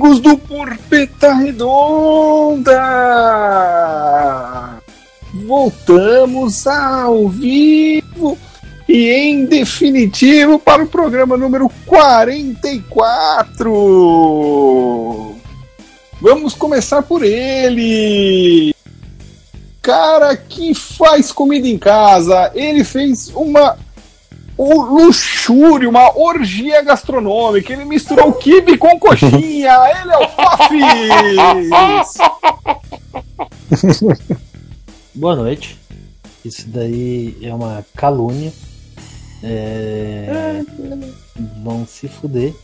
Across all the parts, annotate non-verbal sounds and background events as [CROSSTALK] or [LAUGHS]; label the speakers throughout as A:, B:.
A: amigos do Porpeta Redonda! Voltamos ao vivo e em definitivo para o programa número 44. Vamos começar por ele. Cara que faz comida em casa, ele fez uma luxúria, uma orgia gastronômica. Ele misturou kibe com coxinha. [LAUGHS] Ele é o Fafis!
B: Boa noite. Isso daí é uma calúnia. É... Vão se fuder.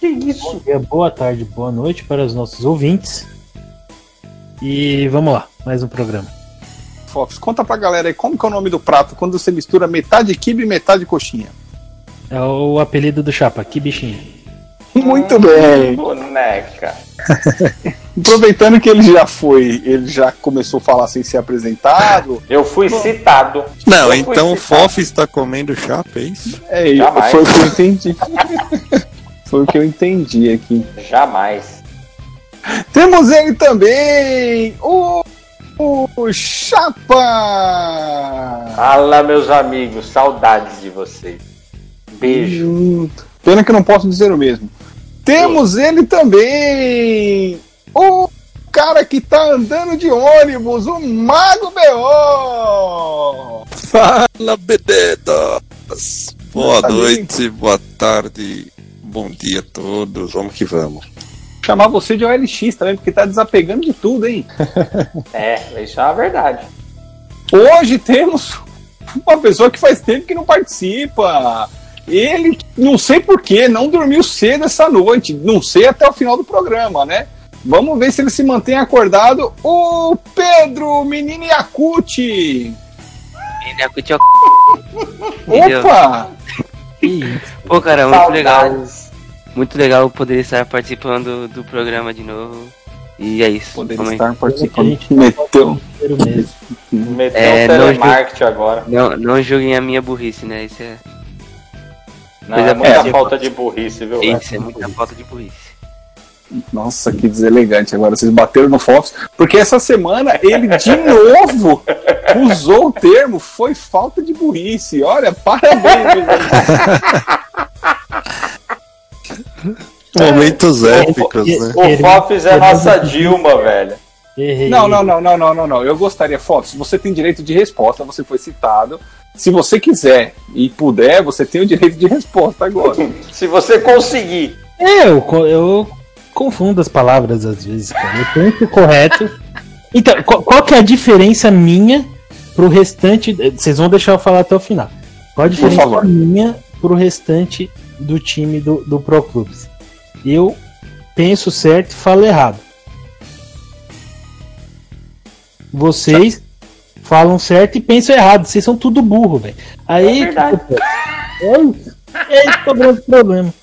C: Que isso?
B: Bom dia, boa tarde, boa noite para os nossos ouvintes. E vamos lá, mais um programa.
A: Fox, conta pra galera aí como que é o nome do prato quando você mistura metade kibe e metade coxinha.
B: É o apelido do Chapa, que bichinho. [LAUGHS]
A: Muito bem.
C: Boneca. [LAUGHS]
A: Aproveitando que ele já foi, ele já começou a falar sem ser apresentado.
C: Eu fui citado.
D: Não,
C: Eu
D: então o. Fof está comendo chapa, é isso?
A: É,
C: Jamais.
A: foi o que eu entendi. [LAUGHS] foi o que eu entendi aqui.
C: Jamais.
A: Temos ele também, o, o Chapa.
C: Fala, meus amigos, saudades de vocês. Beijo.
A: Hum, Pena que eu não posso dizer o mesmo. Temos ele também, o cara que tá andando de ônibus, o Mago B.O.
D: Fala, bededas! Boa
A: Tá
D: noite, boa tarde, bom dia a todos, vamos que vamos.
A: Chamar você de OLX também, porque tá desapegando de tudo, hein? [LAUGHS]
C: É, isso é uma verdade.
A: Hoje temos uma pessoa que faz tempo que não participa. Ele, não sei porquê, não dormiu cedo essa noite. Não sei até o final do programa, né? Vamos ver se ele se mantém acordado. O Pedro Menino Yakuti.
E: Ele é curtiu Entendeu?
A: Opa!
E: Pô, cara, muito legal. Muito legal poder estar participando do programa de novo. E é isso.
A: Poder
E: aí.
A: estar participando.
B: Gente,
A: Meteu.
C: Meteu
E: É,
C: um
E: não,
C: telemarketing agora.
E: Não, não julguem a minha burrice, né? Isso é,
C: Não, é muita
E: boa.
C: falta de burrice, viu? velho?
E: isso é muita falta de burrice.
A: Nossa, que deselegante. Agora vocês bateram no Fox. Porque essa semana ele de [LAUGHS] novo usou o termo foi falta de burrice. Olha, parabéns. [LAUGHS] amigos.
D: Momentos épicos, né?
C: O Fofis é nossa Dilma, velho.
A: Não, não, não, não, não, não, não. Eu gostaria, Fox, você tem direito de resposta, você foi citado. Se você quiser e puder, você tem o direito de resposta agora. [LAUGHS]
C: Se você conseguir.
B: É, eu, eu confundo as palavras às vezes, cara. Eu penso correto. [LAUGHS] Então, qual, qual que é a diferença minha pro restante. Vocês vão deixar eu falar até o final. Qual a diferença minha pro restante do time do, do Pro Clubes? Eu penso certo e falo errado. Vocês falam certo e pensam errado. Vocês são tudo burro, velho. Aí.
C: É
B: pô, é isso. É é o grande problema.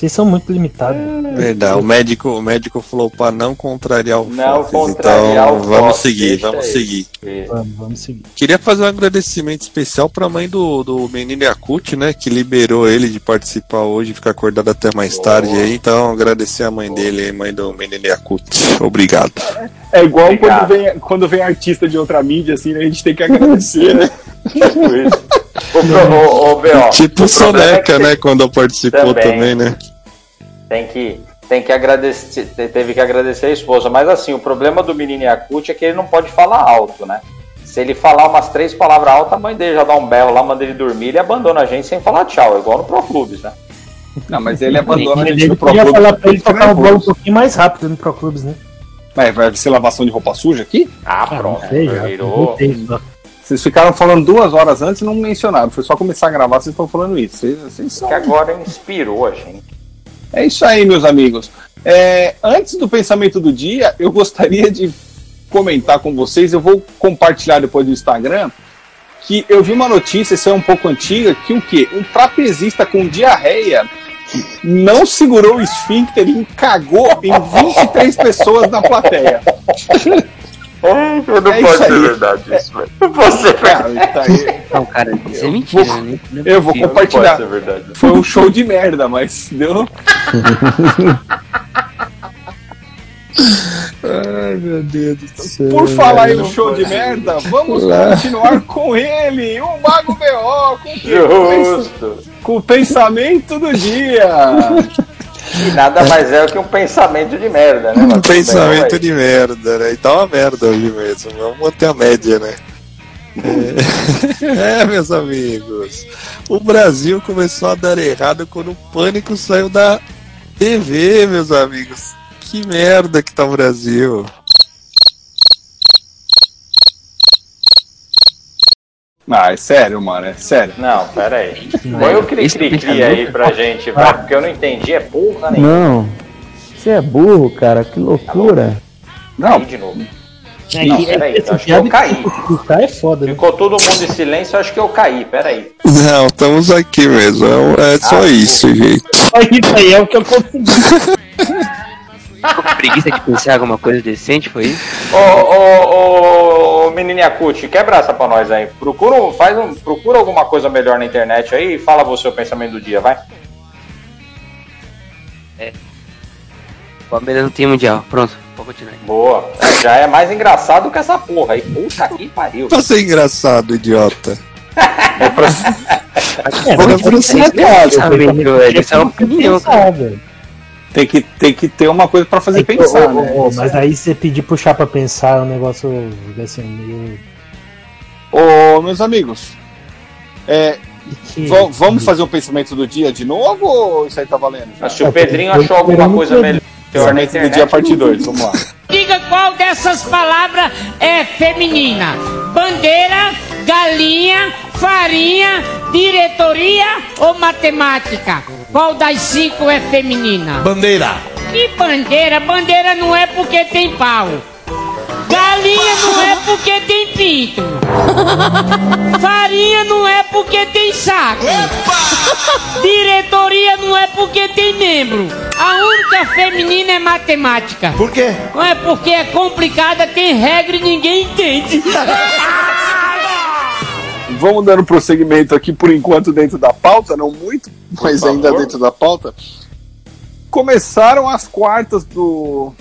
B: Vocês são muito limitados.
D: Verdade, o médico, o médico falou pra não contrariar o
C: Não
D: Fofis,
C: contrariar
D: então
C: o
D: vamos seguir, vamos
C: aí.
D: seguir.
B: Vamos, vamos seguir.
D: Queria fazer um agradecimento especial pra mãe do, do menino Yakut, né? Que liberou ele de participar hoje e ficar acordado até mais
C: Boa.
D: tarde aí. Então, agradecer a mãe dele, aí, mãe do menino Yakut. Obrigado.
A: É igual
C: Obrigado.
A: quando vem, quando vem artista de outra mídia, assim, né? A gente tem que agradecer, né? [LAUGHS]
C: Tipo isso. O, o, o B.O.,
D: tipo
C: o é
D: Soneca, né? Quando participou
C: Também.
D: também, né?
C: Tem que, tem que agradecer, te- teve que agradecer a esposa. Mas assim, o problema do menino Yakut é que ele não pode falar alto, né? Se ele falar umas três palavras altas, a mãe dele já dá um berro lá, manda ele dormir, ele abandona a gente sem falar tchau, igual no Pro Clubes, né?
A: Não, mas ele abandona a gente no Pro
B: podia
A: Clube,
B: falar pra ele
A: fica
B: tocar o bola um pouquinho mais rápido no Pro Clubes, né?
A: Mas vai ser lavação de roupa suja aqui?
C: Ah,
B: Ah,
C: pronto.
B: não sei, já.
C: virou.
A: Vocês ficaram falando duas horas antes e não mencionaram. Foi só começar a gravar, vocês estão falando isso. Vocês, vocês são...
C: Que agora inspirou a gente.
A: É isso aí, meus amigos. É, antes do pensamento do dia, eu gostaria de comentar com vocês. Eu vou compartilhar depois do Instagram. Que eu vi uma notícia, isso é um pouco antiga, que o quê? Um trapezista com diarreia não segurou o esfíncter e cagou em 23 pessoas na plateia. [LAUGHS]
C: não
A: É isso aí.
C: verdade isso, velho. Não pode ser verdade.
A: Tá aí.
E: Não, cara, isso é mentira,
A: vou-
E: né? Não é
A: eu vou compartilhar.
C: Ser verdade.
A: Foi um show de merda, mas deu. [LAUGHS]
D: Ai, meu Deus do céu.
A: Por falar em um show de merda, vamos
D: Lá.
A: continuar com ele, o Mago B.O., com, o quê?
C: Justo.
A: com o pensamento do dia. [LAUGHS]
C: E nada mais é do que um pensamento de merda, né? Mas
D: Um pensamento de merda, né? E tá uma merda hoje mesmo. Vamos manter a média, né? É, [LAUGHS] é, meus amigos. O Brasil começou a dar errado quando o pânico saiu da TV, meus amigos. Que merda que tá o Brasil.
A: Ah, é sério, mano, é sério.
C: Não, pera aí. Põe o cri
E: esse
C: cri cri aí pra gente, vai, porque eu não entendi, é porra nenhuma.
F: Não. Você é burro, cara. Que loucura.
A: Não,
C: de novo.
B: É
C: Não, peraí,
B: essa
C: acho que eu caí.
B: O cara é foda, né?
C: Ficou todo mundo em silêncio, acho que eu caí, peraí.
D: Não, estamos aqui mesmo. É, é só
C: Ah,
D: isso, gente.
B: Só isso aí é o que eu consegui. [LAUGHS]
E: Ficou com preguiça de pensar alguma coisa decente, foi isso?
C: Ô, ô, ô, menininha Cut, quebra essa pra nós aí. Procura, faz um, procura alguma coisa melhor na internet aí e fala você o pensamento do dia, vai.
E: Palmeiras não tem mundial. Pronto, pode continuar.
C: Boa. É, já é mais engraçado que essa porra aí. Puta que pariu.
D: Pra ser engraçado, idiota. [LAUGHS]
B: É,
D: pra ser
E: Pensamento, velho. Isso é uma opinião, cara.
B: Pensar, velho.
A: Tem que, tem que ter uma coisa pra fazer
B: É que,
A: pensar,
B: ô,
A: né?
B: ô, ô, mas aí você pedir puxar pra pensar é um negócio assim, meio.
A: Ô, meus amigos, é,
B: que-
A: va- vamos fazer o pensamento do dia de novo ou isso aí tá valendo? já?
C: Mas se o Pedrinho achou alguma coisa melhor
A: Pensamento do dia, parte 2, vamos lá.
G: Diga qual dessas palavras é feminina: bandeira, galinha, farinha, diretoria ou matemática? Qual das cinco é feminina?
H: Bandeira.
G: Que bandeira? Bandeira não é porque tem pau. Galinha não é porque tem pinto. Farinha não é porque tem saco. Diretoria não é porque tem membro. A única feminina é matemática.
H: Por quê?
G: Não é porque é complicada, tem regra e ninguém entende. [LAUGHS]
A: Vamos dando prosseguimento aqui por enquanto dentro da pauta, não muito, mas ainda dentro da pauta. Começaram as quartas do.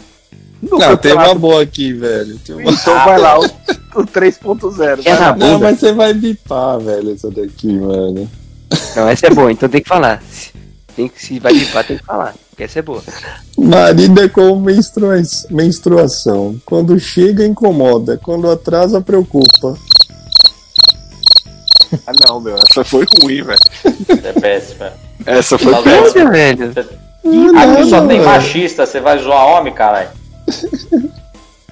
A: do
D: Não, tem uma boa aqui, velho. Tem uma...
A: Então vai lá, o, o 3.0.
E: É
D: Não, mas você vai bipar, velho, essa daqui, mano.
E: Não, essa é boa, então tem que falar. Se- Tem que, se vai limpar, tem que falar. porque Essa é boa.
D: Marido é como menstrua... menstruação. Quando chega, incomoda. Quando atrasa, preocupa.
A: Ah, não, meu, essa foi ruim, velho.
C: é péssima.
A: Essa foi
C: Tá
A: péssima.
E: velho.
C: Aqui só tem machista, você vai zoar homem, caralho.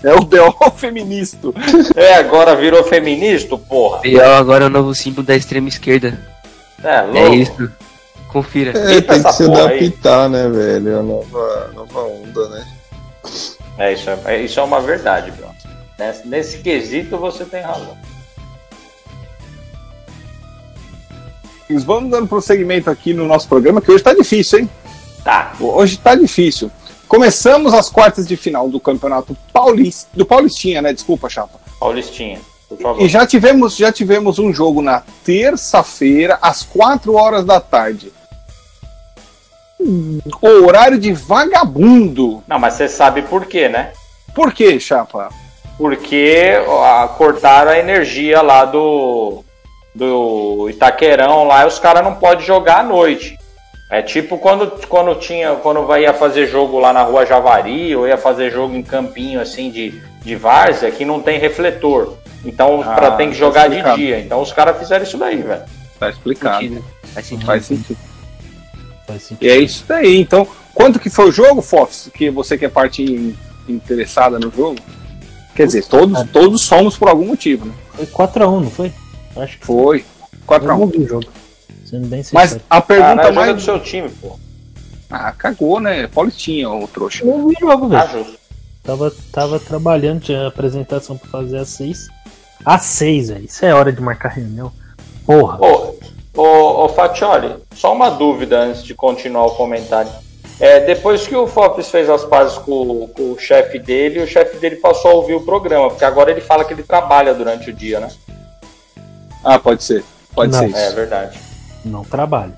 A: É o B.O. [LAUGHS] feminista.
C: É, agora virou feminista, porra.
E: Biel agora é o novo símbolo da extrema esquerda.
C: É, louco.
E: É isso. Confira.
D: É,
C: Eita,
D: tem que se
C: porra aí.
D: adaptar, né, velho? É a nova, nova onda, né?
C: É, isso é, é- isso é uma verdade, Bruno. Nesse, nesse quesito você tem razão.
A: Vamos dando prosseguimento aqui no nosso programa, que hoje tá difícil, hein?
C: Tá.
A: Hoje tá difícil. Começamos as quartas de final do Campeonato Paulista, do Paulistinha, né? Desculpa, chapa.
C: Paulistinha, por favor.
A: E já tivemos, já tivemos um jogo na terça-feira, às 4 horas da tarde. O horário de vagabundo.
C: Não, mas você sabe por quê, né?
A: Por quê, chapa?
C: Porque ó, cortaram a energia lá do, do Itaquerão lá os caras não podem jogar à noite. É tipo quando, quando tinha, quando vai ia fazer jogo lá na rua Javari, ou ia fazer jogo em campinho assim de, de várzea, que não tem refletor. Então
A: Ah,
C: pra, tem que
A: tá
C: jogar de dia. Então os caras fizeram isso daí, velho.
A: Tá explicado.
E: Sentido. Faz sentido.
A: Faz sentido.
B: Faz sentido.
A: E é isso daí. Então, quanto que foi o jogo, Fox? Que você que é parte in- interessada no jogo? Quer dizer, todos, todos somos por algum motivo, né?
B: Foi 4x1, não foi? Acho que
A: Foi. 4
B: Eu
A: a 1
B: não vi o jogo. Sendo bem
A: Mas
B: sincero.
A: a pergunta
C: Caralho,
A: mais.
C: do seu time, pô.
A: Ah, cagou, né? Paulistinha, ô trouxa.
B: Eu não vi o jogo,
C: Tá
B: velho.
C: justo.
B: Tava, tava trabalhando, tinha apresentação pra fazer às 6. Às 6, velho. Isso é hora de marcar reunião. Porra.
C: Ô, ô, ô Fatioli, só uma dúvida antes de continuar o comentário. É, depois que o Fopes fez as pazes com, com o chefe dele, o chefe dele passou a ouvir o programa, porque agora ele fala que ele trabalha durante o dia, né?
A: Ah, pode ser. Pode
B: Não.
A: ser isso.
C: É verdade.
B: Não trabalho.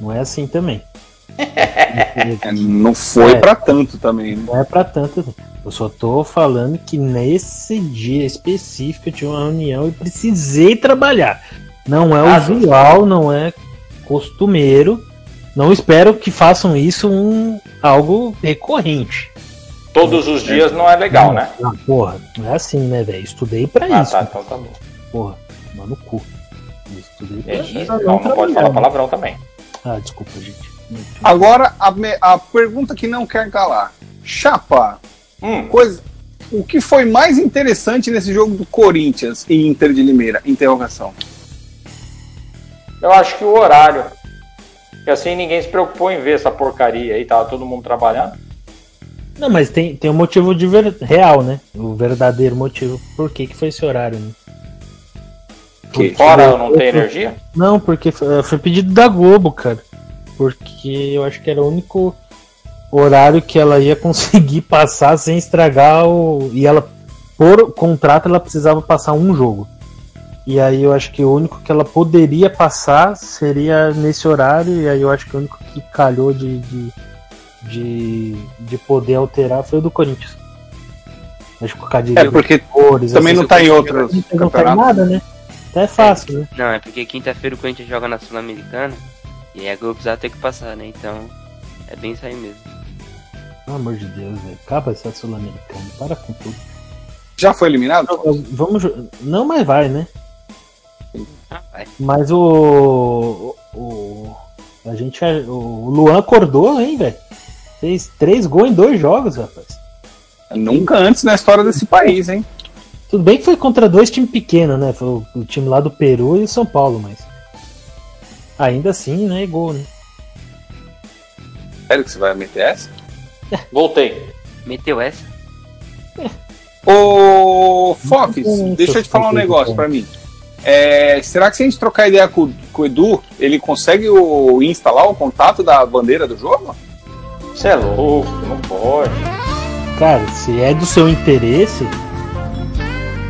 B: Não é assim também. [LAUGHS]
A: É, não foi
B: É.
A: pra tanto também, né?
B: Não é pra tanto. Eu só tô falando que nesse dia específico eu tinha uma reunião e precisei trabalhar. Não é
C: Ah,
B: usual, não é costumeiro. Não espero que façam isso um algo recorrente.
C: Todos os dias não é legal, né?
B: Ah, porra, não é assim, né, velho? Estudei pra
C: Ah,
B: isso.
C: tá, então tá bom.
B: Porra, mano, no cu. Estudei pra
C: É
B: isso.
C: isso, não, não pode falar palavrão também.
B: Ah, desculpa, gente.
A: Agora, a, me- a pergunta que não quer calar. Chapa,
C: Hum,
A: coisa, o que foi mais interessante nesse jogo do Corinthians e Inter de Limeira? Interrogação.
C: eu acho que o horário. E assim ninguém se preocupou em ver essa porcaria aí, tava todo mundo trabalhando.
B: Não, mas tem, tem um motivo de ver- real, né? O verdadeiro motivo. Por que, que foi esse horário, né?
A: Que?
C: Fora não tem energia?
B: Não, porque foi, foi pedido da Globo, cara. Porque eu acho que era o único horário que ela ia [LAUGHS] conseguir passar sem estragar o. E ela, por contrato, ela precisava passar um jogo. E aí eu acho que o único que ela poderia passar seria nesse horário. E aí eu acho que o único que calhou de, de, de, de poder alterar foi o do Corinthians. Acho que por causa de
A: É, porque
B: cores,
A: também
B: assim,
A: não tá em outros
B: não tá em nada, né? Então é fácil, né?
E: Não, é porque quinta-feira o Corinthians joga na Sul-Americana e aí a Globo precisava ter que passar, né? Então é bem isso aí mesmo.
B: Pelo amor de Deus, velho. Acaba essa Sul-Americana. Para com tudo.
A: já foi eliminado?
B: Vamos. jo- Não, mas vai, né?
E: Ah, vai.
B: Mas o. O. A gente. O Luan acordou, hein, velho? Fez três gols em dois jogos, rapaz.
A: Nunca antes na história desse país, hein?
B: Tudo bem que foi contra dois times pequenos, né? Foi o, o time lá do Peru e o São Paulo, mas. Ainda assim, né? É gol, né?
A: Sério que você vai meter essa?
C: Voltei.
E: Meteu essa?
A: Ô, Fox, deixa eu te falar um negócio pra mim. É, será que se a gente trocar ideia com, com o Edu, ele consegue o, instalar o contato da bandeira do jogo?
C: Você é louco, não pode.
B: Cara, se é do seu interesse.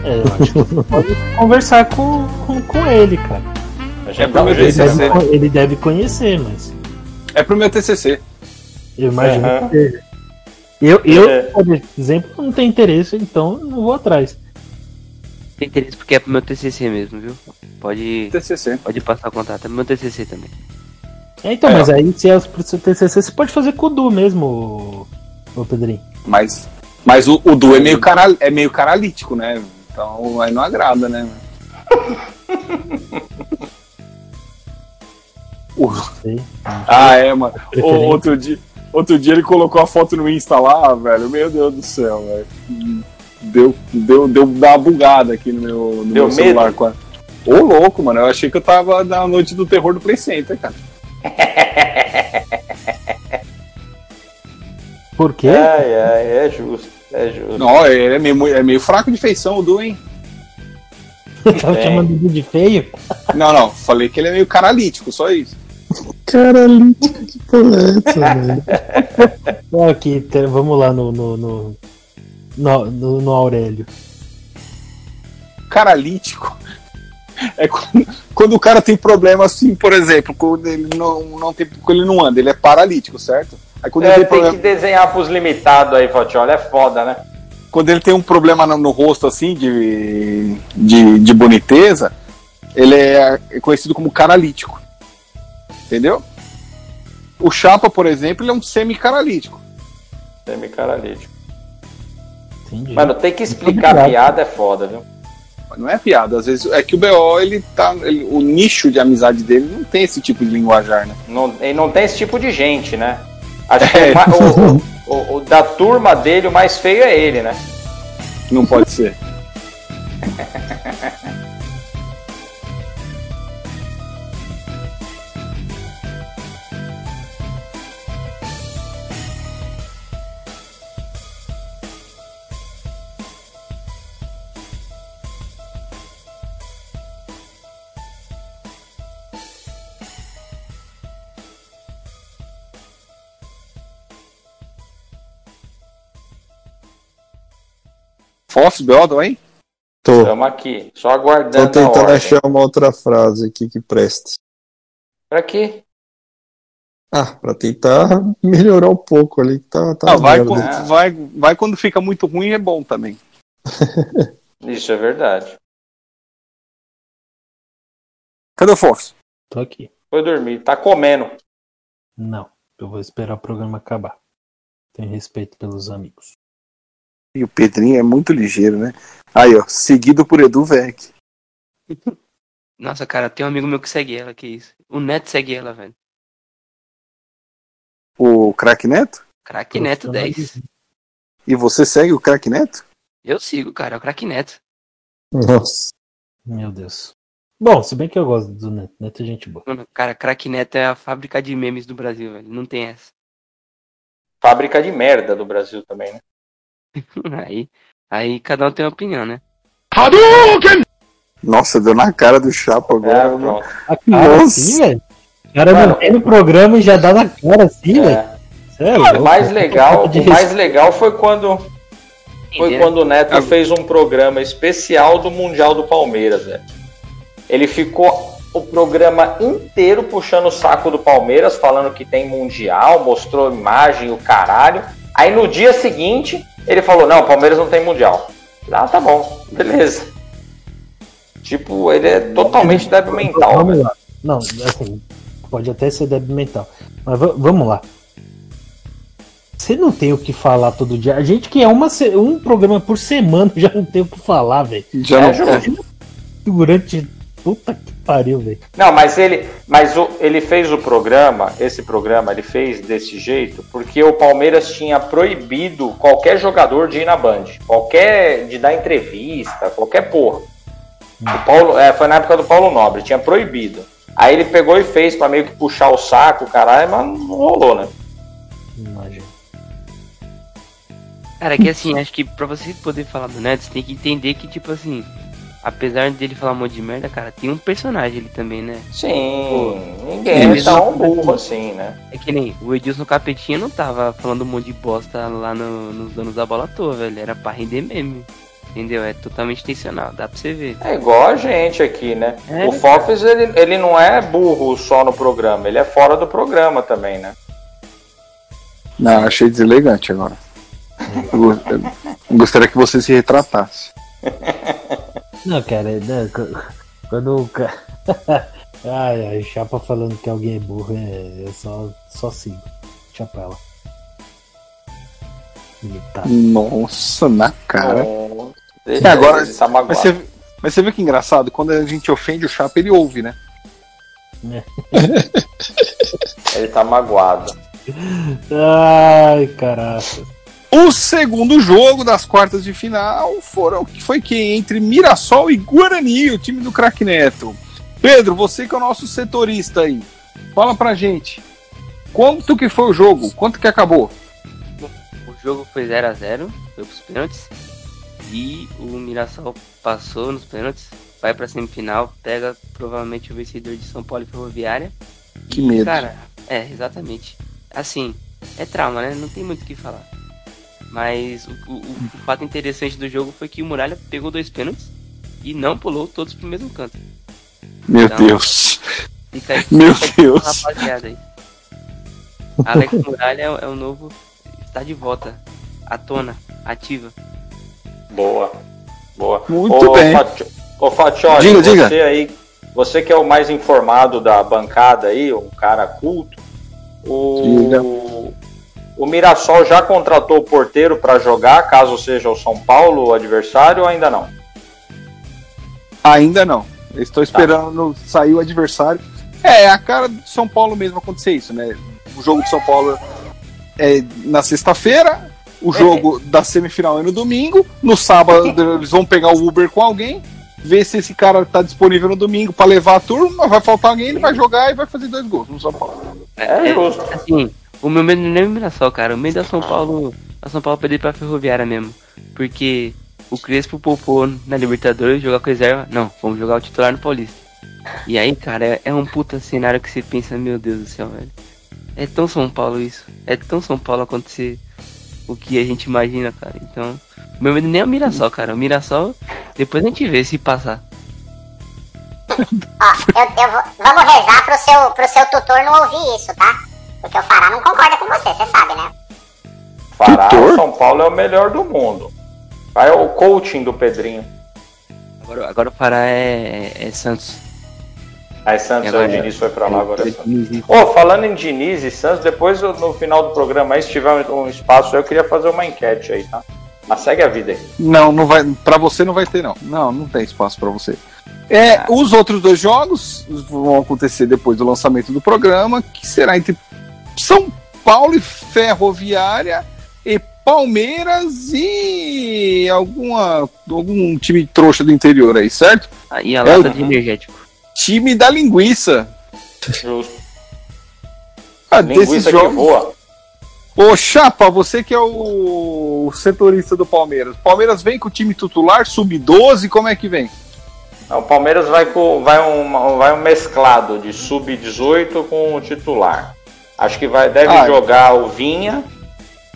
B: É, eu acho que você pode conversar com, com, com ele, cara.
C: Gente
A: É
B: Ele
C: jeito,
A: ver
B: deve, ele deve conhecer, mas.
A: É pro meu TCC.
B: Eu imagino
C: Aham.
B: que seja. Eu, eu
C: É.
B: por exemplo, não tenho interesse, então não vou atrás.
E: Tem interesse porque é pro meu TCC mesmo, viu? Pode,
A: TCC.
E: pode passar o contato, é pro meu TCC também.
B: É, então,
A: É,
B: mas aí se é pro seu TCC, você pode fazer com o Du mesmo, ô, ô Pedrinho.
A: Mas, mas o, o Du é meio, cara, é meio caralítico, né? Então aí não agrada, né? [LAUGHS]
B: Sei.
A: ah, é, mano. O-
B: Preferência.
A: outro, dia, outro dia ele colocou a foto no Insta lá, velho. Meu Deus do céu, velho. Deu, deu, deu uma bugada aqui no meu, no meu celular.
C: medo?
A: a- Ô, louco, mano. Eu achei que eu tava na noite do terror do Play Center, cara.
B: Por quê?
C: Ai, ai, é justo, é justo.
A: Não, ele é meio, é meio fraco de feição, o Du, hein? [LAUGHS]
B: Tava
C: tem.
B: chamando o Du de feio?
A: Não, não. Falei que ele é meio caralítico, só isso.
D: Caralho, que porra é essa, velho?
B: Aqui, vamos lá no no, no, no, no- no Aurélio.
A: Caralítico. É quando, quando o cara tem problema assim, por exemplo, quando ele não, não tem, quando ele não anda, ele é paralítico, certo? Aí quando,
C: É,
A: ele,
C: tem
A: tem problema,
C: que desenhar pros limitados aí, Fotiola, é foda, né?
A: quando ele tem um problema no, no rosto assim de, de, de boniteza, ele é conhecido como caralítico. Entendeu? O Chapa, por exemplo, ele é um semi-caralítico.
C: Semi-caralítico.
B: Entendi.
C: Mano, tem que explicar a piada é foda, viu?
A: Não é piada, às vezes é que o BO, ele tá. ele- o nicho de amizade dele não tem esse tipo de linguajar, né?
C: Não, e não tem esse tipo de gente, né? Acho que
A: É.
C: o [LAUGHS] o- o da turma dele, o mais feio é ele, né?
A: Não pode ser. [LAUGHS] Fóssil, BO, hein?
D: Tô,
C: Estamos aqui, só
D: tô
C: aguardando a
D: tentando achar uma outra frase aqui que preste.
C: Pra quê?
D: Ah, pra tentar melhorar um pouco ali. Tá, tá
A: Não, vai, quando, vai, vai quando fica muito ruim, é bom também. [LAUGHS]
C: Isso é verdade.
A: Cadê o Fofs?
B: Tô aqui.
C: Foi dormir. Tá comendo.
B: Não, eu vou esperar o programa acabar. Tenho respeito pelos amigos.
A: E o Pedrinho é muito ligeiro, né? Aí, ó, seguido por Edu Vec. [LAUGHS]
E: Nossa, cara, tem um amigo meu que segue ela, que isso. O Neto segue ela, velho.
A: O Crack Neto?
E: Crack Neto 10.
A: E você segue o Crack Neto?
E: Eu sigo, cara, é o Crack Neto.
D: Nossa.
B: Meu Deus. Bom, se bem que eu gosto do Neto. Neto é gente boa.
E: Mano, cara, Crack Neto é a fábrica de memes do Brasil, velho. Não tem essa.
C: Fábrica de merda do Brasil também, né? [LAUGHS]
E: Aí, aí cada um tem uma opinião, né?
A: Nossa, deu na cara do Chapo
C: É,
A: agora. mano.
C: pronto.
B: A cara
A: Nossa.
B: assim, velho. O cara
C: Mano,
B: não tem no programa e já dá na cara assim, velho.
C: É.
B: Cê é
C: O mais legal, o mais legal foi quando foi
E: Entendeu?
C: quando o Neto fez um programa especial do Mundial do Palmeiras, velho. Ele ficou o programa inteiro puxando o saco do Palmeiras, falando que tem Mundial, mostrou imagem, o caralho. Aí no dia seguinte, ele falou: Não, o Palmeiras não tem Mundial. Ah, tá bom, beleza. Tipo, ele é totalmente débil mental,
B: Vamos
C: velho.
B: lá. Não, assim, pode até ser débil mental. Mas va- vamos lá. Você não tem o que falar todo dia. A gente que é uma, um programa por semana [LAUGHS] já não tem o que falar, velho.
A: Já
C: É,
A: não.
B: Durante. Puta que pariu, velho.
C: Não, mas ele, mas o, ele fez o programa, esse programa ele fez desse jeito porque o Palmeiras tinha proibido qualquer jogador de ir na Band, qualquer de dar entrevista, qualquer porra. O Paulo, é, foi na época do Paulo Nobre, tinha proibido. Aí ele pegou e fez pra meio que puxar o saco, caralho, mas não rolou, né?
B: Imagina.
E: Cara, é que assim, acho que pra você poder falar do Neto, você tem que entender que, tipo assim, apesar dele falar um monte de merda, cara, tem um personagem ali também, né?
C: Sim, ninguém é tão burro assim, né?
E: É que nem o Edilson Capetinha não tava falando um monte de bosta lá no- nos donos da bola à toa, velho. Era pra render meme. Entendeu? É totalmente intencional, dá pra você ver.
C: É igual a gente aqui, né?
E: É,
C: o Fofes, ele, ele não é burro só no programa, ele é fora do programa também, né?
A: Não, achei deselegante agora. Gostaria que você se retratasse. [LAUGHS]
B: Não, cara, qu- quando o cara. [LAUGHS] ai, ai, chapa falando que alguém é burro, é, é só, só sigo. Lá. Militar.
A: Nossa, na cara.
C: Não,
A: E agora,
C: ele tá magoado.
A: mas, você, mas você vê que engraçado, quando a gente ofende o Chapa, ele ouve, né?
C: Ele tá magoado. [LAUGHS]
B: Ai, caraca.
A: O segundo jogo das quartas de final foram, foi que entre Mirassol e Guarani, o time do Crack Neto. Pedro, você que é o nosso setorista aí, fala pra gente. Quanto que foi o jogo? Quanto que acabou?
E: O jogo foi 0 a 0 foi pros pênaltis. E o Mirassol passou nos pênaltis, vai pra semifinal, pega provavelmente o vencedor de São Paulo e Ferroviária.
A: Que medo.
E: Cara, é, exatamente. Assim, é trauma, né? Não tem muito o que falar. Mas o, o- o fato interessante do jogo foi que o Muralha pegou dois pênaltis e não pulou todos pro mesmo canto.
A: Meu
E: Então,
A: Deus.
E: Fica aí,
A: Meu
E: fica
A: Deus.
E: rapaziada aí. Alex Muralha é, o- é o novo. Está de volta. À tona, ativa.
C: Boa. Boa.
A: Muito
C: Ô,
A: bem.
C: Ô, Fatioli,
A: Diga,
C: você
A: diga.
C: aí, você que é o mais informado da bancada aí, um cara culto,
A: Diga.
C: O, Mirassol já contratou o porteiro para jogar, caso seja o São Paulo o adversário, ou ainda não?
A: Ainda não. Estou esperando sair o adversário. É, é a cara do São Paulo mesmo acontecer isso, né? O jogo de São Paulo é na sexta-feira, o jogo da semifinal é no domingo, no sábado [LAUGHS] eles vão pegar o Uber com alguém, ver se esse cara tá disponível no domingo para levar a turma, vai faltar alguém, ele vai jogar e vai fazer dois gols no São Paulo.
C: É justo.
E: Assim, o meu medo não é o Mirassol, cara. O medo é São Paulo. A São Paulo perder pra Ferroviária mesmo. Porque o Crespo poupou na Libertadores jogar com reserva. Não, vamos jogar o titular no Paulista. E aí, cara, é, é um puta cenário que você pensa, meu Deus do céu, velho. É tão São Paulo isso. É tão São Paulo acontecer o que a gente imagina, cara. Então, o meu medo nem é o Mirassol, cara. O Mirassol, depois a gente vê se passar.
H: Ó, eu, eu vou, vamos rezar pro seu, pro seu tutor não ouvir isso, tá? Porque o Fará não concorda com você, você sabe, né?
C: Pará,
A: Tutor?
C: São Paulo é o melhor do mundo. Aí é o coaching do Pedrinho.
E: Agora, agora o Pará é, é Santos.
C: Aí Santos,
E: Agora-
C: o Diniz foi pra lá, agora é Santos. Ô, falando em Diniz e Santos, depois no final do programa aí, se tiver um um espaço, eu queria fazer uma enquete aí, tá? Mas segue a vida aí.
A: Não, não vai. Para você não vai ter não. Não, não tem espaço para você. É, os outros dois jogos vão acontecer depois do lançamento do programa, que será entre São Paulo e Ferroviária e Palmeiras e alguma algum time trouxa do interior aí, certo?
E: Ah, e a
A: É,
E: lata de energético.
A: Time da linguiça.
C: Justo.
A: Ah, desses
C: Linguiça que
A: jogos.
C: voa.
A: Ô, Chapa, você que é o setorista do Palmeiras. Palmeiras vem com o time titular, sub-12, como é que vem?
C: O Palmeiras vai com vai um, vai um mesclado de sub-18 com o titular. Acho que vai, deve
A: Ah,
C: jogar o Vinha,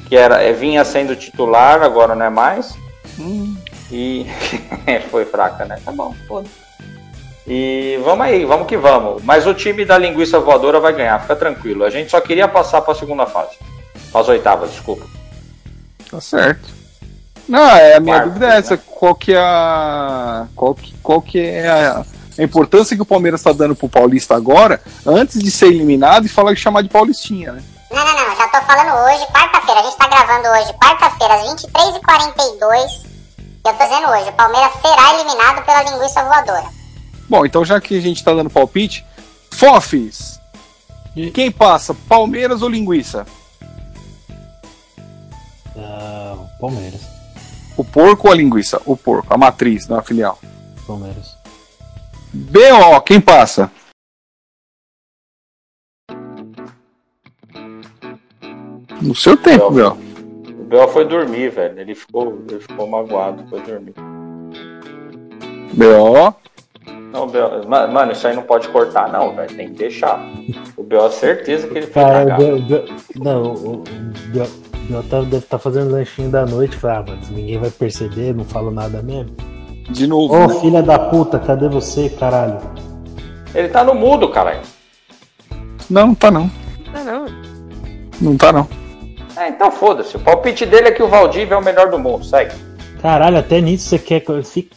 C: que era é, Vinha sendo titular, agora não é mais. E [LAUGHS] foi fraca, né? Tá bom, foda. E vamos aí, vamos que vamos. Mas o time da linguiça voadora vai ganhar, fica tranquilo. A gente só queria passar para a segunda fase. Para as oitavas, desculpa.
A: Tá certo. Não, é, a minha
C: Quarto,
A: dúvida é essa. Qual que é a. Qual que, qual que é a, a importância que o Palmeiras está dando pro Paulista agora, antes de ser eliminado e falar que chamar de Paulistinha, né?
H: Não, não, não, já tô falando hoje, quarta-feira. A gente tá gravando hoje, quarta-feira, às 23h42. Eu tô dizendo hoje, o Palmeiras será eliminado pela linguiça voadora.
A: Bom, então já que a gente tá dando palpite, Fofis! Quem passa, Palmeiras ou Linguiça?
B: Ah, Palmeiras.
A: O porco ou a linguiça? O porco, a matriz, não a filial.
B: Palmeiras.
A: BO, quem passa? No seu tempo,
C: Bel.
A: Bel.
C: O Bel foi dormir, velho. Ele ficou, ele ficou magoado, foi dormir.
A: BO.
C: Não, Bel, ma- mano, isso aí não pode cortar, não, velho. Tem que deixar. O Bel é certeza que ele foi
B: Cara. Bel- Bel- não, o Bel, Bel tá- deve estar fazendo lanchinho da noite. Fala, ah, mas ninguém vai perceber, não falo nada mesmo.
A: De novo.
B: Ô,
A: né?
B: filha da puta, cadê você, caralho?
C: Ele tá no mudo, caralho.
A: Não, não tá não.
E: Não, não.
A: Não tá não.
C: É, então foda-se. O palpite dele é que o Valdívia é o melhor do mundo. Segue.
B: Caralho, até nisso você quer que eu fique.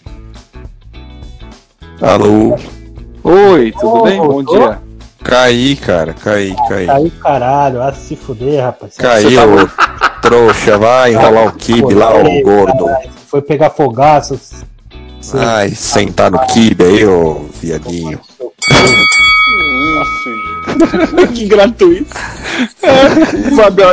D: Alô?
A: Oi, tudo
B: Ô,
A: bem? Bom dia.
D: Caí, cara, caí, caí.
B: Caiu caralho, ah, se fuder, rapaz.
D: Caiu, trouxa, vai enrolar o kibe lá, ô gordo.
B: Foi pegar fogaço. Você-
D: Ai, sentar no kibe aí, ô viadinho. [LAUGHS]
A: que gratuito. Fabio,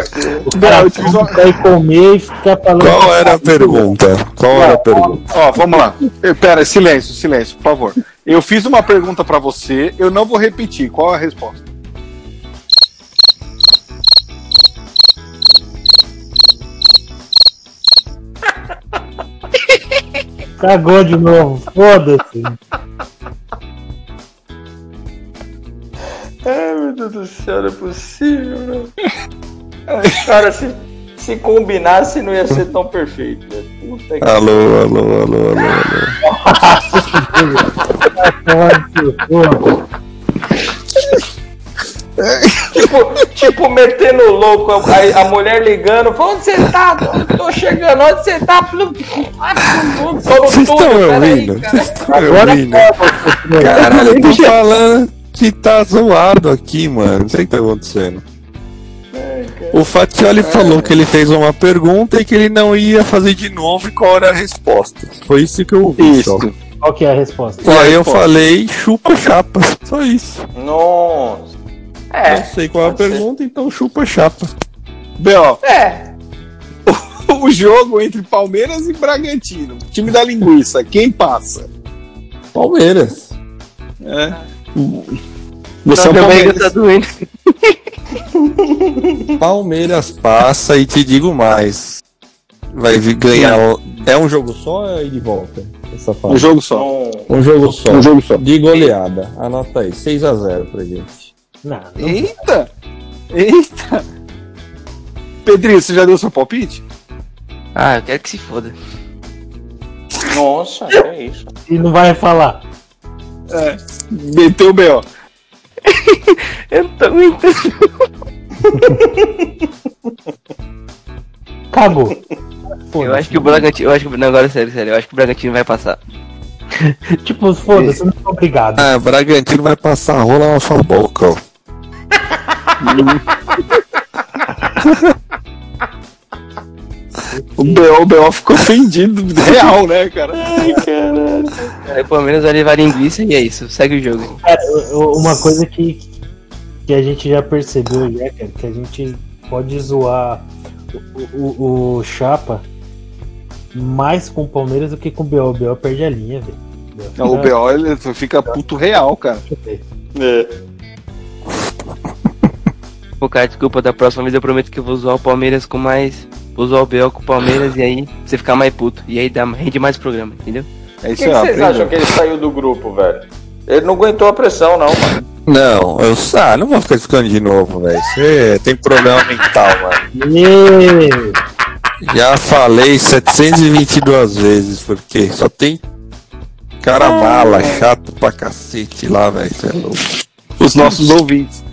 A: Bel, eu tive uma-
B: Vai comer e ficar falando.
D: Qual era a pergunta? Qual era a pergunta?
A: Ó, vamos lá. Eh, Pera, silêncio, silêncio, por favor. Eu fiz uma pergunta pra você, eu não vou repetir. Qual é a resposta?
B: Cagou de novo, foda-se.
C: Ai, meu Deus do céu, não é possível, velho. Cara, se, se combinasse, não ia ser tão perfeito, velho. Puta que-
D: Alô, alô, alô, alô, alô.
C: Tipo, tipo, metendo louco, a, a mulher ligando, falou, onde você tá? Tô, tô chegando, onde você tá?
D: Vocês estão me ouvindo?
C: cara.
D: Vocês estão me ouvindo? Caralho, eu tô falando que tá zoado aqui, mano. Não sei o que tá acontecendo. O Fatioli falou que ele fez uma pergunta e que ele não ia fazer de novo e qual era a resposta. Foi isso que eu ouvi. Só.
A: Isso.
B: Qual que é a resposta?
D: E aí eu falei chupa chapa. Só isso.
C: Nossa.
D: Não
C: É,
D: sei qual é a
C: pode ser.
D: pergunta, então chupa chapa.
A: Bel,
C: é. [LAUGHS]
A: o jogo entre Palmeiras e Bragantino, time da linguiça, quem passa?
D: Palmeiras.
A: É. Você é o
E: Meu amigo
A: Palmeiras.
E: tá doendo. [LAUGHS]
D: Palmeiras passa e te digo mais. Vai ganhar. É um jogo só ou é ir de volta? Essa fase?
A: Um jogo só.
C: Não,
D: Um jogo só.
A: Um jogo só.
D: De goleada. Anota aí. 6x0 pra gente.
B: Não, não
A: Eita! Eita! Pedrinho, você já deu seu palpite?
E: Ah, eu quero que se foda.
C: nossa, é isso.
B: E não vai falar.
A: É. Meteu o B.O. [LAUGHS]
E: Eu não tô aguentando.
B: Cagou.
E: Eu acho que o Bragantino. Eu acho que. Não, agora sério, sério. Eu acho que o Bragantino vai passar. [LAUGHS]
B: Tipo, foda-se, não é obrigado.
D: Ah, Bragantino vai passar a rola na sua boca, ó.
A: O BO, o BO ficou ofendido, real, né, cara?
E: Aí o Palmeiras vai levar linguiça e é isso. Segue o jogo.
B: Cara, uma coisa que, que a gente já percebeu, já, cara, que a gente pode zoar o, o- o Chapa mais com o Palmeiras do que com o BO. O BO perde a linha, velho.
A: O BO ele fica puto real, cara.
E: Pô, cara, desculpa, da próxima vez eu prometo que eu vou zoar o Palmeiras com mais. Vou zoar o BL com o Palmeiras e aí você ficar mais puto. E aí dá, rende mais programa, entendeu?
A: É isso
C: que, que
A: aí,
C: vocês
A: aprendeu.
C: acham que ele saiu do grupo, velho? Ele não aguentou a pressão, não, mano.
D: Não, eu ah, não vou ficar ficando de novo, velho. Você tem problema mental, mano. Já falei 722 vezes, porque só tem cara mala, chato pra cacete lá, velho. É louco.
A: Os nossos ouvintes.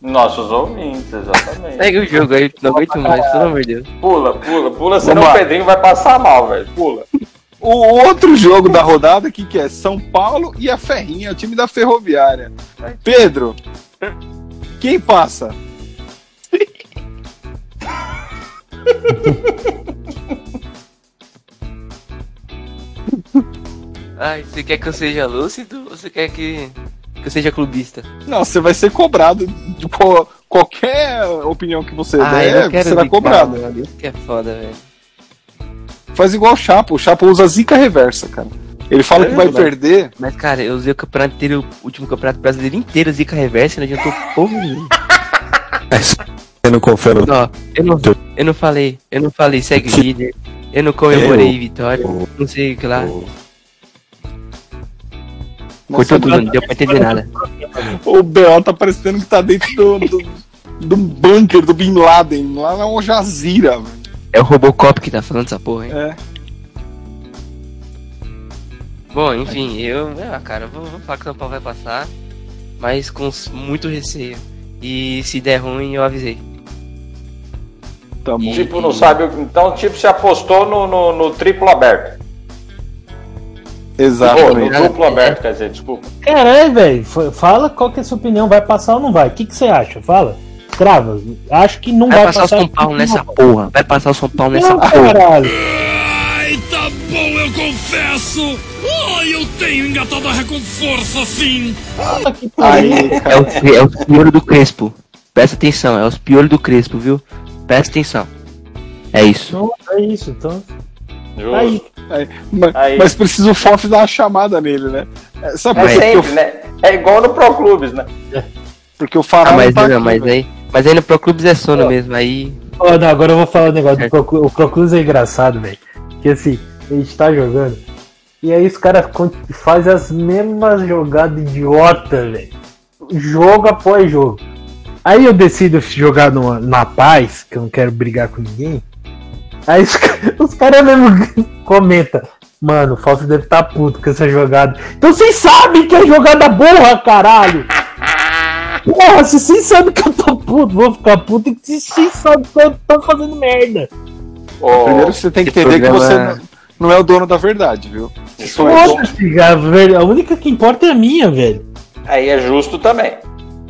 C: Nossos ouvintes, exatamente.
E: Segue o jogo aí, não aguento mais, pelo amor de Deus.
C: Pula, pula, pula, senão
A: Vamos
C: o. Pedrinho vai passar mal, velho. Pula. [LAUGHS]
A: O outro jogo da rodada aqui que é São Paulo e a Ferrinha, o time da Ferroviária. Pedro, quem passa? [LAUGHS]
E: Ai, você quer que eu seja lúcido ou você quer que, que eu seja clubista?
A: Não, você vai ser cobrado de qual- qualquer opinião que você
E: ah, eu
A: der,
E: não quero
A: será cobrado.
E: Isso que é foda, velho.
A: Faz igual o Chapo, o Chapo usa zica reversa, cara. Ele fala que vai perder.
E: Mas, cara, eu usei o campeonato inteiro, o último campeonato brasileiro inteiro, zica reversa, e não adiantou porra nenhuma. [LAUGHS]
D: Você não confia no
E: Ó, eu não, eu não falei, eu não falei, segue o líder, eu não comemorei vitória, não sei o que lá.
A: Nossa,
E: Cortou tudo, não deu pra entender nada.
A: O BO tá parecendo que tá dentro do, do, do bunker do Bin Laden, lá na Al Jazeera, velho.
E: É o Robocop que tá falando essa porra, hein?
A: É.
E: Bom, enfim, eu. Ah, cara, vou, vou falar que o São Paulo vai passar, mas com s- muito receio. E se der ruim, eu avisei.
A: Tá bom.
C: Tipo, não sabe. o- Então, tipo, se apostou no, no, no triplo aberto. Pô, no
A: Exatamente.
C: duplo aberto, quer dizer, desculpa.
B: Caralho, velho. fa- Fala qual que é a sua opinião. Vai passar ou não vai? O que, que você acha? Fala. Crava. Acho que não
E: Vai
B: vai,
E: passar o São Paulo nessa porra. Vai passar o São Paulo nessa
B: Não,
E: porra.
B: caralho.
I: Ai, tá bom, eu confesso. Ai, eu tenho engatado a com força, sim.
B: Que.
A: Aí,
E: É
A: cara.
E: os, é os piolhos do Crespo. Presta atenção, é os piolhos do Crespo, viu? Presta atenção. É isso.
B: Não, é isso. Então. Aí.
A: aí, mas,
C: Aí.
A: mas precisa o FOF dar uma chamada nele, né? É, Sabe
C: É sempre, né? É igual no Pro Clubes, né?
A: porque o Farol
E: Ah, mas,
A: tá
E: não,
A: aqui,
E: mas aí. Mas aí no Pro Clubes é sono mesmo. Aí.
B: Ó, não, agora eu vou falar um negócio. do
E: É.
B: Proclu- O Proclus é engraçado, velho. Que assim, a gente tá jogando. E aí os caras fazem as mesmas jogadas idiota, velho. Jogo após jogo. Aí eu decido jogar numa, na paz, que eu não quero brigar com ninguém. Aí os, ca- [LAUGHS] os caras mesmo [LAUGHS] comentam. Mano, o Fausto deve estar puto com essa jogada. Então vocês sabem que é jogada burra, caralho! Porra, se vocês sabem que eu tô puto, vou ficar puto e se vocês sabem que eu tô fazendo merda.
C: Ô,
A: Primeiro você tem que entender que você não, não é o dono da verdade, viu?
C: isso é.
B: A única que importa é a minha, velho.
C: Aí é justo também.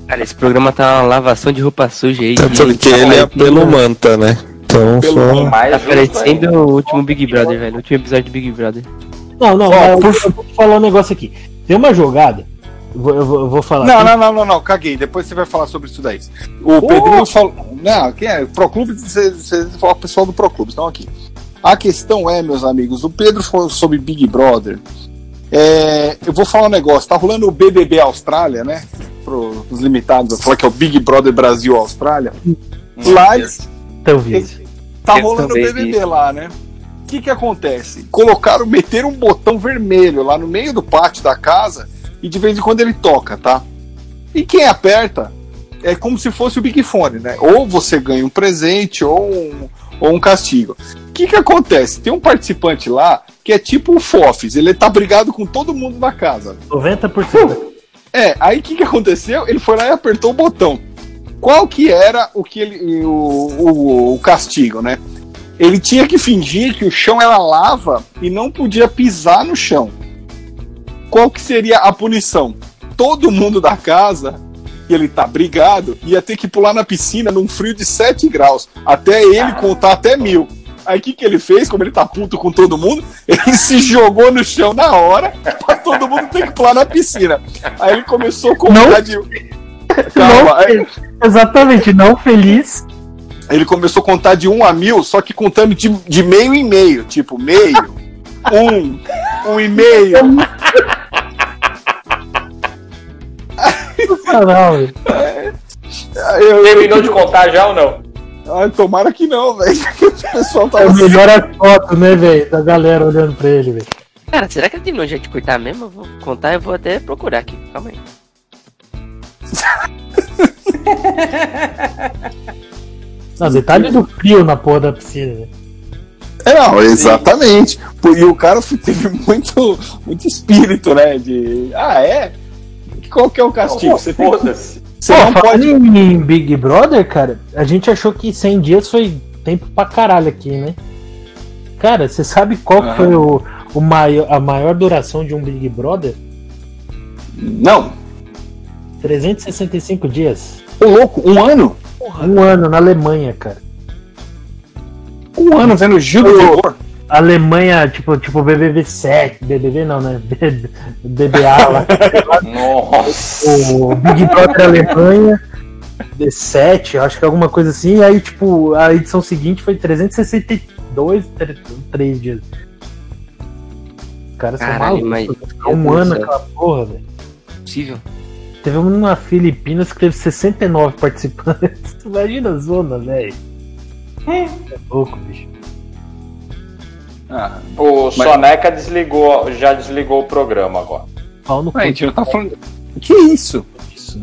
E: Cara, esse programa tá uma lavação de roupa suja aí.
D: É [LAUGHS]
E: que
D: porque
E: tá
D: ele é
E: parecendo-
D: pelo manta, né? Então só.
C: Mais
E: Tá parecendo
C: ainda.
E: o último Big Brother, velho. O último episódio do Big Brother.
B: Não, não,
A: por
B: eu, eu vou falar um negócio aqui. Tem uma jogada. Eu vou, eu vou, eu vou falar.
A: Não, não, não, não, não, caguei. Depois você vai falar sobre isso daí. O Pedrinho falou. Não, quem é? Pro Clube, você, você fala o pessoal do Pro Clube, estão aqui. A questão é, meus amigos, o Pedro falou sobre Big Brother. É, eu vou falar um negócio, tá rolando o BBB Austrália, né? Para os limitados, eu falar que é o Big Brother Brasil Austrália. Lá eles
B: Então, vídeo.
A: Tá
E: Eu
A: rolando o BBB
E: vi.
A: lá, né? O que que acontece? Colocaram, meteram um botão vermelho lá no meio do pátio da casa e de vez em quando ele toca, tá? E quem aperta é como se fosse o Big Fone, né? Ou você ganha um presente ou um, ou um castigo. O que que acontece? Tem um participante lá que é tipo o Fofis, ele tá brigado com todo mundo da casa.
B: 90%.
A: É, aí o que, que aconteceu? Ele foi lá e apertou o botão. Qual que era o que ele, o, o, o castigo, né? Ele tinha que fingir que o chão era lava e não podia pisar no chão. Qual que seria a punição? Todo mundo da casa, ele tá brigado, ia ter que pular na piscina num frio de 7 graus, até ele contar até mil. Aí o que, que ele fez? Como ele tá puto com todo mundo, ele se jogou no chão na hora pra todo mundo ter que pular na piscina. Aí ele começou a contar de. Calma, aí
B: Exatamente, não feliz.
A: ele começou a contar de 1 a mil, só que contando de, de meio em meio. Tipo, meio, um, um e meio. Aí eu-
C: Terminou de contar já ou não?
A: Ai, tomara que não, velho. [LAUGHS] O pessoal
B: É
A: tava
B: o melhor as fotos, né, velho? Da galera olhando pra ele, velho.
E: Cara, será que ele terminou já de cortar mesmo? Eu vou contar, eu vou até procurar aqui. Calma aí. [LAUGHS]
B: Não, detalhe do frio na porra da piscina, velho.
A: É, não, exatamente. E o cara [LAUGHS] teve muito, muito espírito, né? De. Ah, é? Qual que é o castigo? Você, tem você
B: Pô,
A: não pode.
B: em Big Brother, cara, a gente achou que 100 dias foi tempo pra caralho aqui, né? Cara, você sabe qual que
A: Aham.
B: foi o, o maior, a maior duração de um Big Brother?
A: Não.
B: 365 dias.
A: Ô, louco, um ano?
B: Um ano na Alemanha, cara.
A: Um ano vendo Gil do Vigor.
B: Alemanha, tipo, tipo BBB 7, BBB não, né? BBA lá. [LAUGHS]
C: Nossa.
B: o Big Brother Alemanha, D7, acho que alguma coisa assim. E aí, tipo, a edição seguinte foi 362, 3 dias. Os caras são
E: Caralho,
B: malucos. Ficou um ano aquela porra, velho.
E: Possível.
B: Teve uma Filipinas que teve 69 participantes. [LAUGHS] Imagina a zona, velho. É louco, bicho.
A: Ah,
C: O Soneca desligou, já desligou o programa agora.
B: Pau no
A: a gente não tá falando. Que isso?
B: Isso.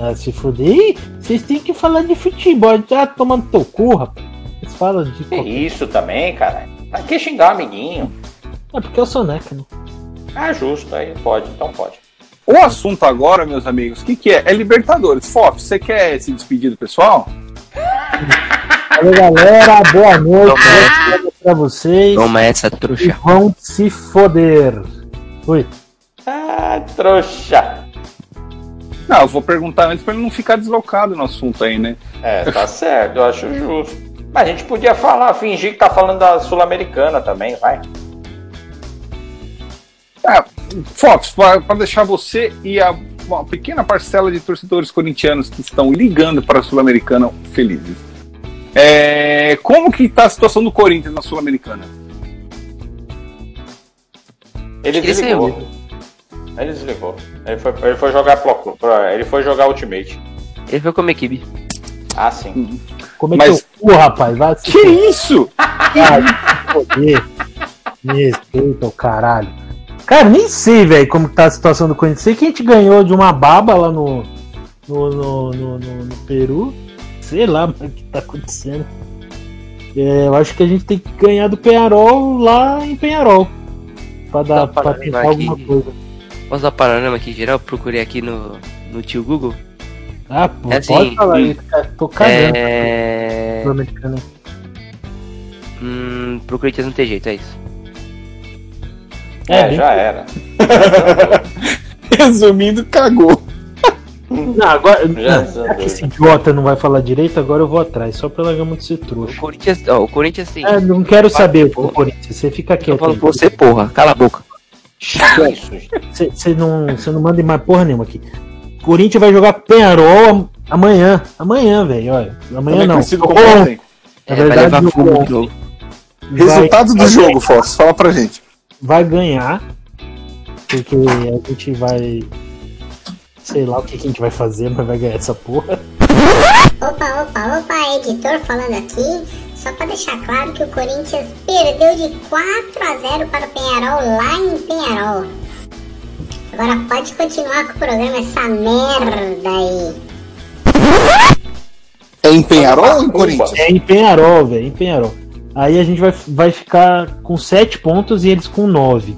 B: Ah, se fuder. Ih, vocês têm que falar de futebol. Tá tomando teu cu, rapaz. Vocês falam de.
C: Que isso também, cara. Pra que xingar amiguinho?
B: É porque eu sou neca, né?
C: Ah, justo, aí pode, então pode.
A: O assunto agora, meus amigos, o que, que é? É Libertadores. Fof, você quer se despedir do pessoal?
B: Valeu, galera. Boa noite.
E: Toma
B: Boa noite pra vocês.
E: Toma essa
B: E
E: trouxa.
B: vão se foder. Oi.
C: Ah, trouxa.
A: Não, eu vou perguntar antes pra ele não ficar deslocado no assunto aí, né?
C: É, tá [LAUGHS] certo, eu acho justo. Mas a gente podia falar, fingir que tá falando da Sul-Americana também, vai.
A: Ah, Fox, para deixar você e a, uma pequena parcela de torcedores corintianos que estão ligando para a Sul-Americana felizes. É, como que tá a situação do Corinthians na Sul-Americana?
C: Ele
E: ele
C: desligou. Ele desligou. Ele foi, ele foi jogar Pro, Pro- ele foi jogar Ultimate.
E: Ele foi como equipe.
C: Ah, sim.
B: Como é
A: Mas-
B: que rapaz? Vai
A: Que isso?
B: foder. Me respeita o caralho. Cara, nem sei, velho, como tá a situação do Corinthians. Sei que a gente ganhou de uma baba lá no. No, no, no, no- Peru. Sei lá mano, o que tá acontecendo. É, eu acho que a gente tem que ganhar do Penharol lá em Penharol. Pra, dar, pra tentar
E: lembrar
B: alguma
E: aqui.
B: coisa.
E: Posso dar panorama aqui geral? Procurei aqui no, no tio Google.
B: Ah, pô,
E: É assim,
B: pode falar isso, cara. Tô cagando.
E: É. Hum, pro Corinthians não tem jeito, é isso.
C: É,
B: bem-
C: já era. [LAUGHS]
A: Resumindo, cagou.
B: Não, agora.
C: Já
B: já que esse idiota não vai falar direito, agora eu vou atrás, só pela gama de ser
E: O
B: trouxa.
E: Corinthians, ó, o Corinthians tem.
B: É, não quero saber o
E: Porra.
B: Corinthians, você fica
E: Eu
B: quieto.
E: falo
B: aí.
E: pra você, porra. Cala a boca.
C: Isso, gente?
B: Você não, você não manda mais porra nenhuma aqui. Corinthians vai jogar Penharol am- amanhã. Amanhã, velho. Olha. Amanhã
A: Também
B: não. Na
E: É, vai
B: verdade,
E: levar
B: o-
E: de novo.
B: vai-
A: Resultado do jogo, Fox. Fala pra gente.
B: Vai ganhar. Porque a gente vai. Sei lá o que, que a gente vai fazer, mas vai ganhar essa porra.
H: Opa, opa, opa, editor falando aqui. Só pra deixar claro que o Corinthians perdeu de 4 a 0 para o Penharol lá em Penharol. Agora pode continuar com o programa, essa merda aí.
A: É em Penharol ou em. Corinthians?
B: É em Penharol, velho. Em Penharol. Aí a gente vai, vai ficar com 7 pontos e eles com 9.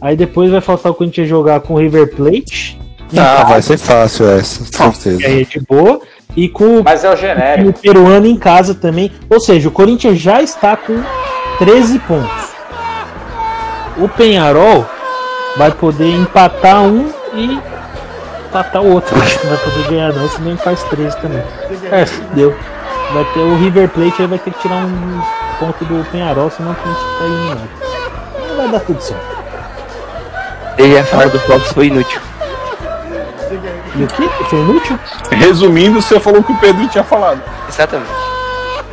B: Aí depois vai faltar o Corinthians jogar com o River Plate
D: Ah, vai ser fácil essa, com certeza.
B: Aí é de boa. E com o
C: Mas é o genérico.
B: o peruano em casa também. Ou seja, o Corinthians já está com 13 pontos. O Penharol vai poder empatar um e empatar o outro. Não vai poder ganhar não, senão faz 13 também. É, deu. Vai ter o River Plate aí vai ter que tirar um ponto do Penharol, senão o Corinthians tá eliminado. Não vai dar tudo certo.
E: Ele ia falar do Fox foi inútil.
B: E o que? Foi inútil?
A: Resumindo, você falou que o Pedro tinha falado.
E: Exatamente.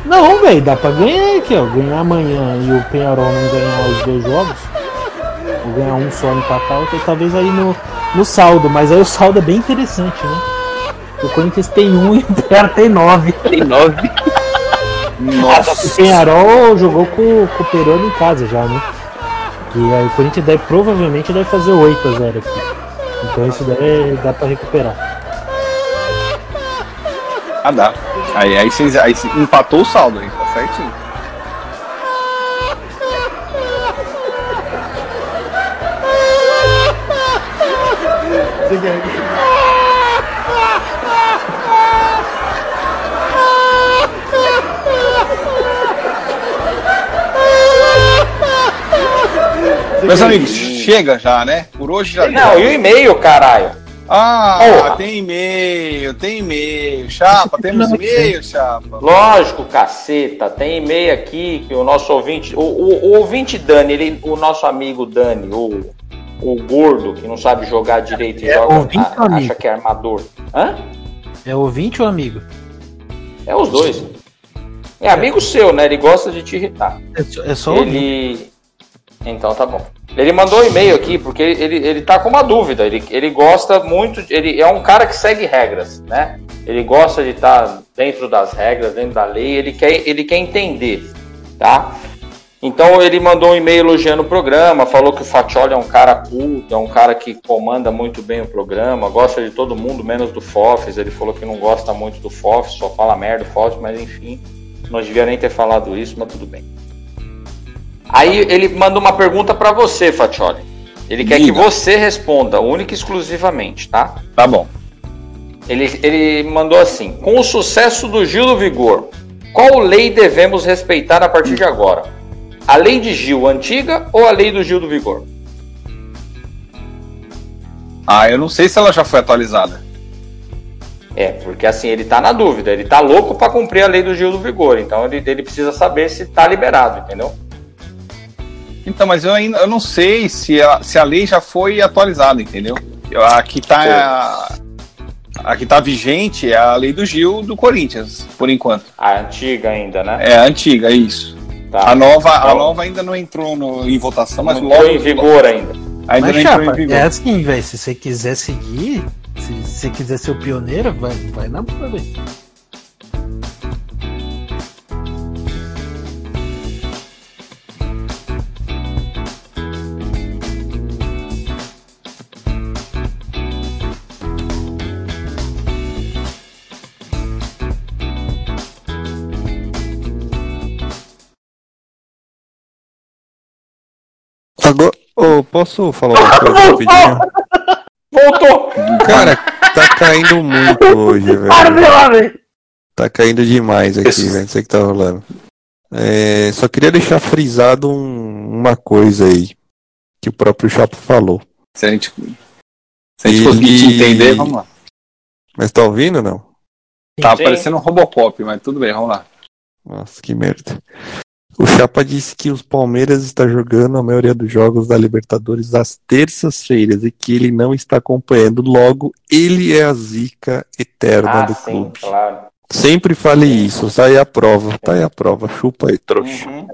B: Não, velho, dá pra ganhar aqui, ó. Ganhar amanhã e o Penharol não ganhar os dois jogos. Ou ganhar um só empatar, outro, talvez aí no, no saldo. Mas aí o saldo é bem interessante, né? O Corinthians tem um [LAUGHS] e o Penharol tem nove.
E: Tem nove.
B: O Penharol jogou com, com o Peroni em casa já, né? E aí o Corinthians deve, provavelmente deve fazer 8 a 0 aqui. Então isso daí dá pra recuperar.
A: Ah, dá. Aí, aí, vocês, aí você empatou o saldo aí, tá certinho. Meus amigos, chega já, né? Por hoje já
C: Não, e o e-mail, caralho?
A: Ah,
C: Porra.
A: tem e-mail, tem e-mail. Chapa, temos e-mail, Chapa.
C: Lógico, caceta. Tem e-mail aqui que o nosso ouvinte. O, o- o ouvinte Dani, ele, o nosso amigo Dani, o, o gordo, que não sabe jogar direito e
B: É,
C: joga,
B: ouvinte
C: a-
B: ou amigo?
C: acha que é armador. Hã?
B: É ouvinte ou amigo?
C: É os dois. É amigo seu, né? Ele gosta de te irritar.
B: É só, é só ouvinte.
C: Então tá bom. Ele mandou um e-mail aqui porque ele, ele tá com uma dúvida. Ele, ele gosta muito. Ele é um cara que segue regras, né? Ele gosta de estar dentro das regras, dentro da lei. Ele quer, ele quer entender, tá? Então ele mandou um e-mail elogiando o programa, falou que o Fatioli é um cara culto, é um cara que comanda muito bem o programa, gosta de todo mundo, menos do Fofes. Ele falou que não gosta muito do Fofes, só fala merda do Fofes, mas enfim, não devia nem ter falado isso, mas tudo bem. Aí ele manda uma pergunta pra você, Fatioli. Ele quer que você responda, única e exclusivamente, tá?
A: Tá bom.
C: Ele, ele mandou assim: Com o sucesso do Gil do Vigor, qual lei devemos respeitar a partir de agora? A lei de Gil antiga ou a lei do Gil do Vigor?
A: Ah, eu não sei se ela já foi atualizada.
C: É, porque assim, ele tá na dúvida, ele tá louco pra cumprir a lei do Gil do Vigor, então ele, ele precisa saber se tá liberado, entendeu?
A: Então, mas eu ainda eu não sei se a, se a lei já foi atualizada, entendeu? Eu- A que tá. A que tá vigente é a lei do Gil do Corinthians, por enquanto.
C: A antiga ainda, né?
A: É a antiga, é isso.
C: Tá.
A: A nova, a
C: Então,
A: nova ainda não entrou no- em votação, mas
C: não
A: logo.
C: em vigor ainda.
A: Ainda
B: Mas,
A: não entrou
B: Chapa,
A: em vigor.
B: é assim, velho. Se você quiser seguir, se você quiser ser o pioneiro, vai, vai na boa, velho.
D: Ô, posso falar uma coisa rapidinho?
C: Voltou!
D: Cara, tá caindo muito hoje, velho. Tá caindo demais aqui,
A: Isso.
D: velho. Não sei o que tá rolando. É, só queria deixar frisado um- uma coisa aí. Que o próprio Chapo falou.
A: Se a gente, se a gente
D: Ele-
A: conseguir te entender, vamos lá.
D: Mas tá ouvindo ou não?
A: Tá
C: Sim.
A: parecendo um Robocop, mas tudo bem, vamos lá.
D: Nossa, que merda. O Chapa disse que os Palmeiras está jogando a maioria dos jogos da Libertadores às terças-feiras e que ele não está acompanhando. Logo, ele é a zica eterna
C: Ah,
D: do
C: sim,
D: clube.
C: claro.
D: Sempre fale isso, tá aí a prova, tá aí a prova. Chupa aí, trouxa.
C: Uhum.